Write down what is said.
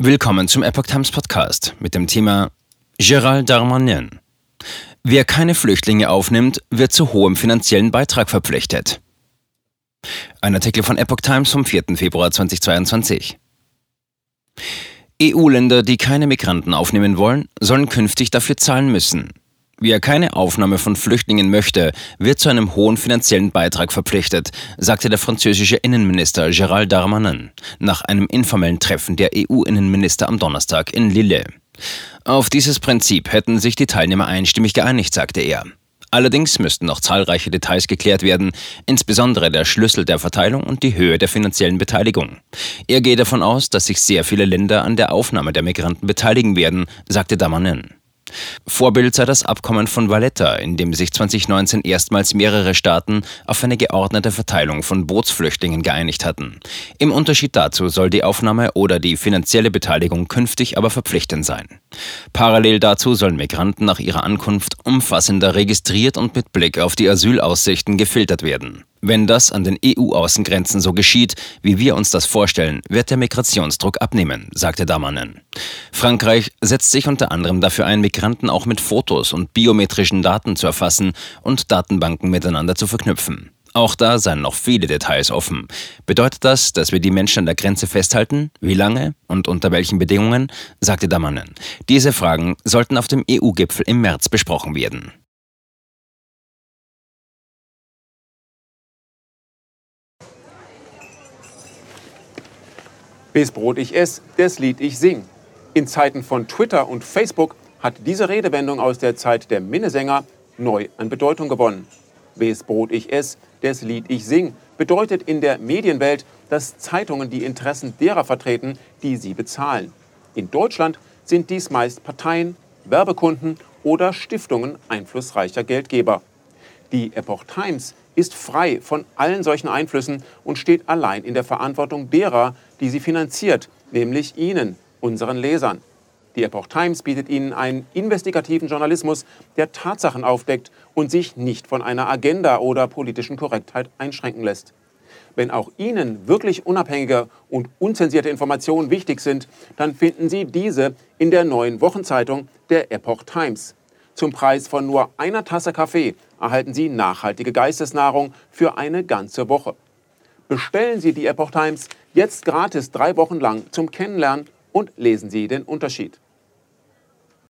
Willkommen zum Epoch Times Podcast mit dem Thema Gérald Darmanin. Wer keine Flüchtlinge aufnimmt, wird zu hohem finanziellen Beitrag verpflichtet. Ein Artikel von Epoch Times vom 4. Februar 2022. EU-Länder, die keine Migranten aufnehmen wollen, sollen künftig dafür zahlen müssen. Wer keine Aufnahme von Flüchtlingen möchte, wird zu einem hohen finanziellen Beitrag verpflichtet, sagte der französische Innenminister Gérald Darmanin nach einem informellen Treffen der EU-Innenminister am Donnerstag in Lille. Auf dieses Prinzip hätten sich die Teilnehmer einstimmig geeinigt, sagte er. Allerdings müssten noch zahlreiche Details geklärt werden, insbesondere der Schlüssel der Verteilung und die Höhe der finanziellen Beteiligung. Er gehe davon aus, dass sich sehr viele Länder an der Aufnahme der Migranten beteiligen werden, sagte Damanin. Vorbild sei das Abkommen von Valletta, in dem sich 2019 erstmals mehrere Staaten auf eine geordnete Verteilung von Bootsflüchtlingen geeinigt hatten. Im Unterschied dazu soll die Aufnahme oder die finanzielle Beteiligung künftig aber verpflichtend sein. Parallel dazu sollen Migranten nach ihrer Ankunft umfassender registriert und mit Blick auf die Asylaussichten gefiltert werden. Wenn das an den EU-Außengrenzen so geschieht, wie wir uns das vorstellen, wird der Migrationsdruck abnehmen, sagte Damanen. Frankreich setzt sich unter anderem dafür ein, Migranten auch mit Fotos und biometrischen Daten zu erfassen und Datenbanken miteinander zu verknüpfen. Auch da seien noch viele Details offen. Bedeutet das, dass wir die Menschen an der Grenze festhalten? Wie lange und unter welchen Bedingungen? sagte Damanen. Diese Fragen sollten auf dem EU-Gipfel im März besprochen werden. Bis Brot ich ess, das Lied ich sing. In Zeiten von Twitter und Facebook hat diese Redewendung aus der Zeit der Minnesänger neu an Bedeutung gewonnen. Wes Brot ich ess, des Lied ich sing bedeutet in der Medienwelt, dass Zeitungen die Interessen derer vertreten, die sie bezahlen. In Deutschland sind dies meist Parteien, Werbekunden oder Stiftungen einflussreicher Geldgeber. Die Epoch Times ist frei von allen solchen Einflüssen und steht allein in der Verantwortung derer, die sie finanziert, nämlich Ihnen, unseren Lesern. Die Epoch Times bietet Ihnen einen investigativen Journalismus, der Tatsachen aufdeckt und sich nicht von einer Agenda oder politischen Korrektheit einschränken lässt. Wenn auch Ihnen wirklich unabhängige und unzensierte Informationen wichtig sind, dann finden Sie diese in der neuen Wochenzeitung der Epoch Times. Zum Preis von nur einer Tasse Kaffee erhalten Sie nachhaltige Geistesnahrung für eine ganze Woche. Bestellen Sie die Epoch Times jetzt gratis drei Wochen lang zum Kennenlernen und lesen Sie den Unterschied.